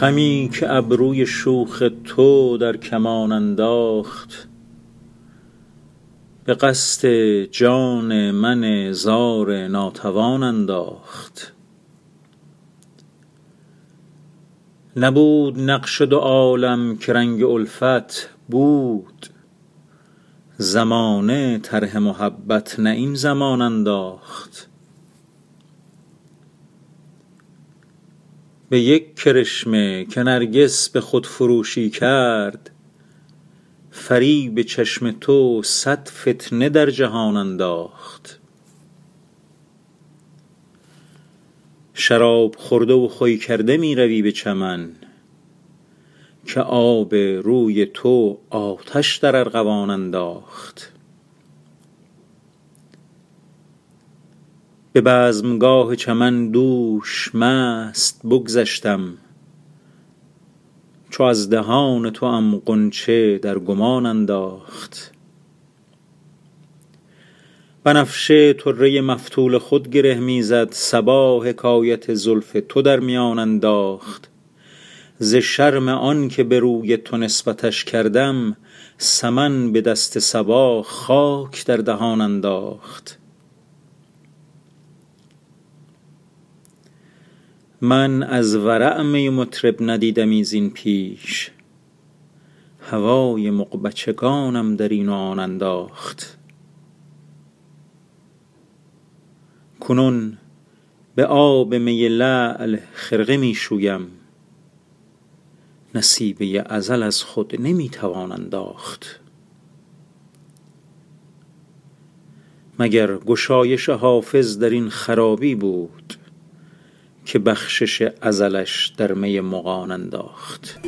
خمی که ابروی شوخ تو در کمان انداخت به قصد جان من زار ناتوان انداخت. نبود نقش دو عالم که رنگ الفت بود. زمانه طرح محبت نه این زمان انداخت. به یک کرشمه که نرگس به خودفروشی کرد فریب چشم تو صد فتنه در جهان انداخت. شراب خورده و خوی کرده می روی به چمن. که آب روی تو آتش در ارغوان انداخت. به بزمگاه چمن دوش مست بگذشتم چو از دهان توام غنچه در گمان انداخت. بنفشه طره مفتول خود گره می زد صبا حکایت زلف تو در میان انداخت. ز شرم آن که به روی تو نسبتش کردم سمن به دست صبا خاک در دهان انداخت. من از ورع می مطرب ندیدمی زین پیش هوای مغبچگانم در این و آن انداخت. کنون به آب می لعل خرقه می شویم. نصیبه ازل از خود نمی توان انداخت. مگر گشایش حافظ در این خرابی بود که بخشش ازلش در می مغان انداخت؟